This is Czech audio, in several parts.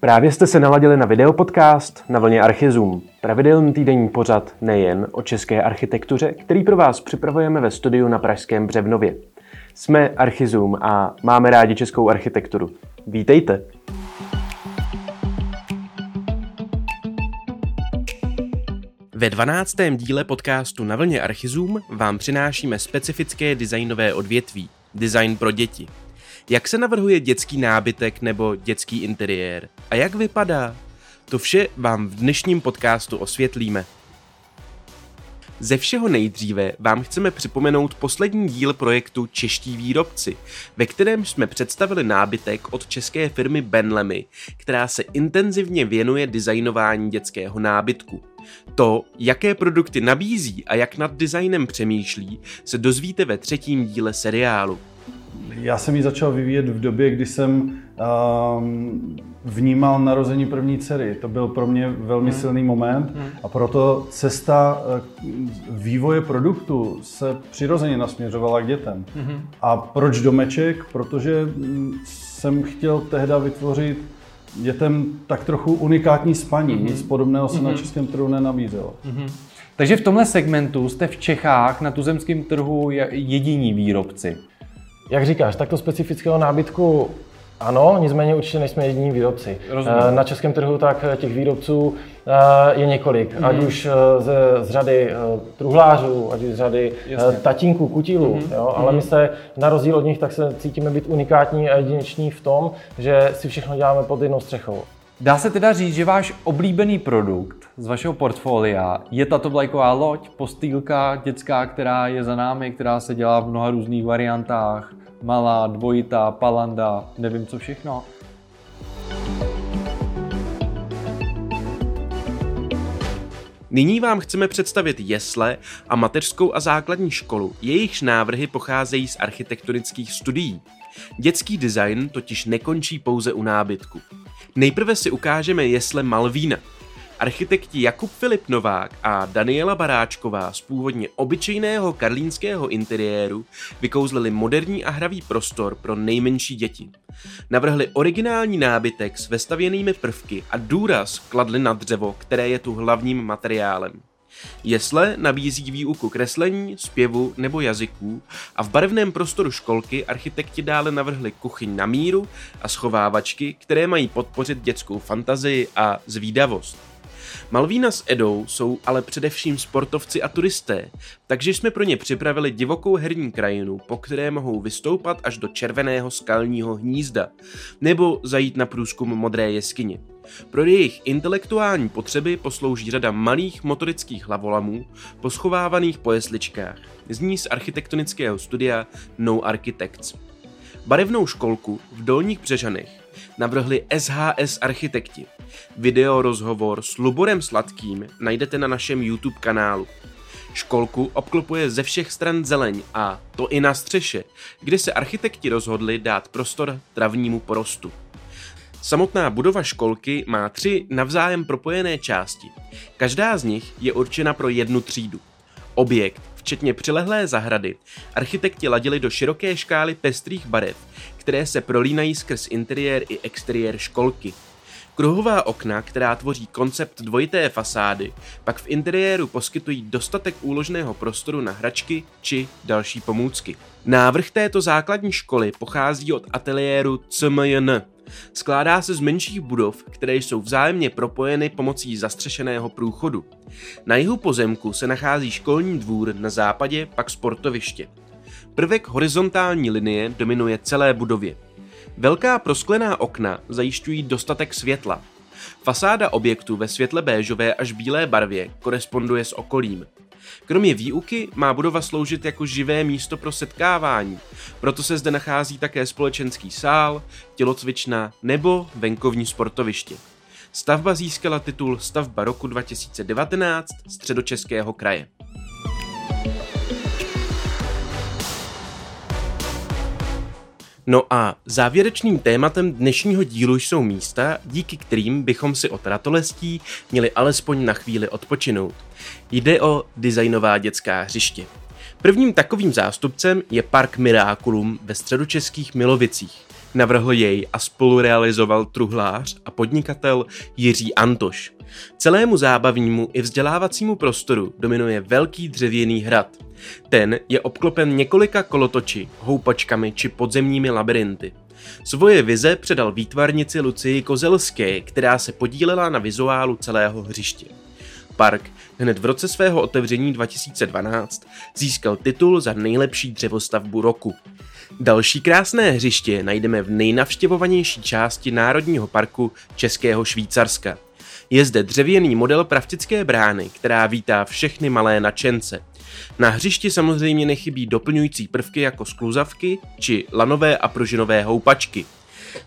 Právě jste se naladili na videopodcast na vlně Archizum, pravidelný týdenní pořad nejen o české architektuře, který pro vás připravujeme ve studiu na Pražském Břevnově. Jsme Archizum a máme rádi českou architekturu. Vítejte! Ve 12. díle podcastu Na vlně Archizum vám přinášíme specifické designové odvětví – design pro děti – jak se navrhuje dětský nábytek nebo dětský interiér? A jak vypadá? To vše vám v dnešním podcastu osvětlíme. Ze všeho nejdříve vám chceme připomenout poslední díl projektu Čeští výrobci, ve kterém jsme představili nábytek od české firmy Benlemy, která se intenzivně věnuje designování dětského nábytku. To, jaké produkty nabízí a jak nad designem přemýšlí, se dozvíte ve třetím díle seriálu. Já jsem ji začal vyvíjet v době, kdy jsem um, vnímal narození první dcery. To byl pro mě velmi hmm. silný moment hmm. a proto cesta eh, vývoje produktu se přirozeně nasměřovala k dětem. Hmm. A proč domeček? Protože mm, jsem chtěl tehda vytvořit dětem tak trochu unikátní spaní. Hmm. Nic podobného se hmm. na českém trhu nenabízelo. Hmm. Takže v tomhle segmentu jste v Čechách na tuzemském trhu jediní výrobci. Jak říkáš, takto specifického nábytku ano, nicméně určitě nejsme jediní výrobci. Rozumím. Eh, na českém trhu tak eh, těch výrobců eh, je několik, mm-hmm. ať mhm. už ze, z řady truhlářů, ať už z řady Jasně. tatínků, kutilů, mm-hmm. jo? ale mm-hmm. my se na rozdíl od nich tak se cítíme být unikátní a jedineční v tom, že si všechno děláme pod jednou střechou. Dá se teda říct, že váš oblíbený produkt z vašeho portfolia je tato vlajková loď, postýlka dětská, která je za námi, která se dělá v mnoha různých variantách, malá, dvojitá, palanda, nevím co všechno. Nyní vám chceme představit jesle a mateřskou a základní školu. Jejichž návrhy pocházejí z architektonických studií. Dětský design totiž nekončí pouze u nábytku. Nejprve si ukážeme jesle Malvína, Architekti Jakub Filip Novák a Daniela Baráčková z původně obyčejného karlínského interiéru vykouzlili moderní a hravý prostor pro nejmenší děti. Navrhli originální nábytek s vestavěnými prvky a důraz kladli na dřevo, které je tu hlavním materiálem. Jesle nabízí výuku kreslení, zpěvu nebo jazyků a v barevném prostoru školky architekti dále navrhli kuchyň na míru a schovávačky, které mají podpořit dětskou fantazii a zvídavost. Malvína s Edou jsou ale především sportovci a turisté, takže jsme pro ně připravili divokou herní krajinu, po které mohou vystoupat až do červeného skalního hnízda, nebo zajít na průzkum modré jeskyně. Pro jejich intelektuální potřeby poslouží řada malých motorických hlavolamů, poschovávaných po jesličkách. Zní z architektonického studia No Architects. Barevnou školku v Dolních Břežanech navrhli SHS Architekti. Video rozhovor s Luborem Sladkým najdete na našem YouTube kanálu. Školku obklopuje ze všech stran zeleň a to i na střeše, kde se architekti rozhodli dát prostor travnímu porostu. Samotná budova školky má tři navzájem propojené části. Každá z nich je určena pro jednu třídu. Objekt, včetně přilehlé zahrady, architekti ladili do široké škály pestrých barev, které se prolínají skrz interiér i exteriér školky. Kruhová okna, která tvoří koncept dvojité fasády, pak v interiéru poskytují dostatek úložného prostoru na hračky či další pomůcky. Návrh této základní školy pochází od ateliéru CMJN. Skládá se z menších budov, které jsou vzájemně propojeny pomocí zastřešeného průchodu. Na jihu pozemku se nachází školní dvůr, na západě pak sportoviště. Prvek horizontální linie dominuje celé budově. Velká prosklená okna zajišťují dostatek světla. Fasáda objektu ve světle béžové až bílé barvě koresponduje s okolím. Kromě výuky má budova sloužit jako živé místo pro setkávání, proto se zde nachází také společenský sál, tělocvična nebo venkovní sportoviště. Stavba získala titul Stavba roku 2019 středočeského kraje. No a závěrečným tématem dnešního dílu jsou místa, díky kterým bychom si od ratolestí měli alespoň na chvíli odpočinout. Jde o designová dětská hřiště. Prvním takovým zástupcem je Park Miraculum ve středočeských Milovicích, Navrhl jej a spolurealizoval truhlář a podnikatel Jiří Antoš. Celému zábavnímu i vzdělávacímu prostoru dominuje velký dřevěný hrad. Ten je obklopen několika kolotoči, houpačkami či podzemními labirinty. Svoje vize předal výtvarnici Lucii Kozelské, která se podílela na vizuálu celého hřiště. Park hned v roce svého otevření 2012 získal titul za nejlepší dřevostavbu roku. Další krásné hřiště najdeme v nejnavštěvovanější části Národního parku Českého Švýcarska. Je zde dřevěný model pravtické brány, která vítá všechny malé načence. Na hřišti samozřejmě nechybí doplňující prvky jako skluzavky či lanové a pružinové houpačky.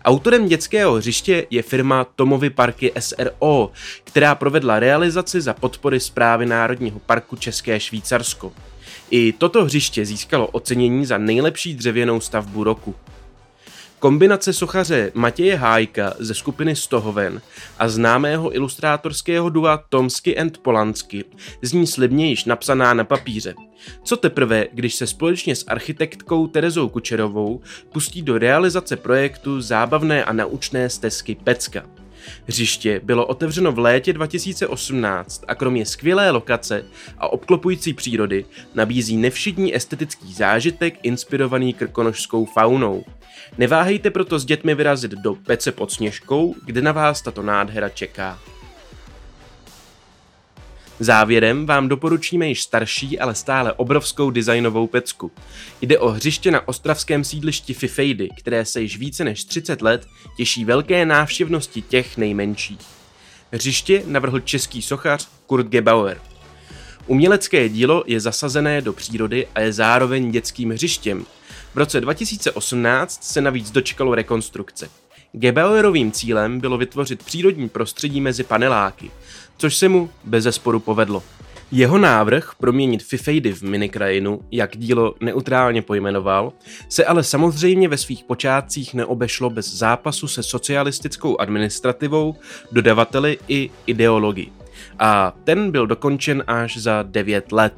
Autorem dětského hřiště je firma Tomovy parky SRO, která provedla realizaci za podpory zprávy Národního parku České Švýcarsko. I toto hřiště získalo ocenění za nejlepší dřevěnou stavbu roku. Kombinace sochaře Matěje Hájka ze skupiny Stohoven a známého ilustrátorského dua Tomsky and Polansky zní slibně již napsaná na papíře. Co teprve, když se společně s architektkou Terezou Kučerovou pustí do realizace projektu zábavné a naučné stezky Pecka. Hřiště bylo otevřeno v létě 2018 a kromě skvělé lokace a obklopující přírody nabízí nevšední estetický zážitek inspirovaný krkonožskou faunou. Neváhejte proto s dětmi vyrazit do Pece pod Sněžkou, kde na vás tato nádhera čeká. Závěrem vám doporučíme již starší, ale stále obrovskou designovou pecku. Jde o hřiště na ostravském sídlišti Fifejdy, které se již více než 30 let těší velké návštěvnosti těch nejmenších. Hřiště navrhl český sochař Kurt Gebauer. Umělecké dílo je zasazené do přírody a je zároveň dětským hřištěm. V roce 2018 se navíc dočkalo rekonstrukce. Gebauerovým cílem bylo vytvořit přírodní prostředí mezi paneláky, což se mu bez zesporu povedlo. Jeho návrh proměnit Fifejdy v minikrajinu, jak dílo neutrálně pojmenoval, se ale samozřejmě ve svých počátcích neobešlo bez zápasu se socialistickou administrativou, dodavateli i ideologii. A ten byl dokončen až za 9 let.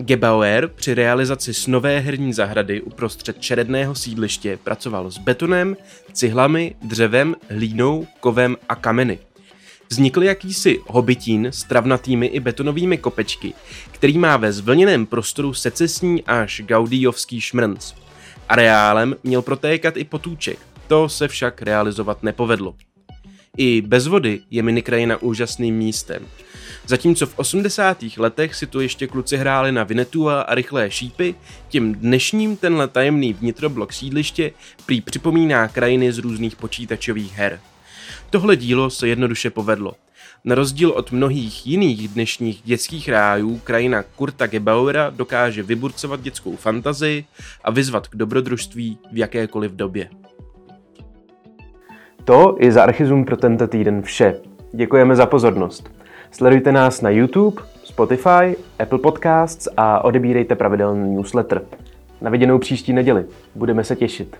Gebauer při realizaci snové herní zahrady uprostřed čeredného sídliště pracoval s betonem, cihlami, dřevem, hlínou, kovem a kameny. Vznikl jakýsi hobitín s travnatými i betonovými kopečky, který má ve zvlněném prostoru secesní až gaudíovský šmrnc. Areálem měl protékat i potůček, to se však realizovat nepovedlo. I bez vody je minikrajina úžasným místem. Zatímco v 80. letech si tu ještě kluci hráli na Vinetua a rychlé šípy, tím dnešním tenhle tajemný vnitroblok sídliště prý připomíná krajiny z různých počítačových her. Tohle dílo se jednoduše povedlo. Na rozdíl od mnohých jiných dnešních dětských rájů, krajina Kurta Gebauera dokáže vyburcovat dětskou fantazii a vyzvat k dobrodružství v jakékoliv době. To je za Archizum pro tento týden vše. Děkujeme za pozornost. Sledujte nás na YouTube, Spotify, Apple Podcasts a odebírejte pravidelný newsletter. Na viděnou příští neděli. Budeme se těšit.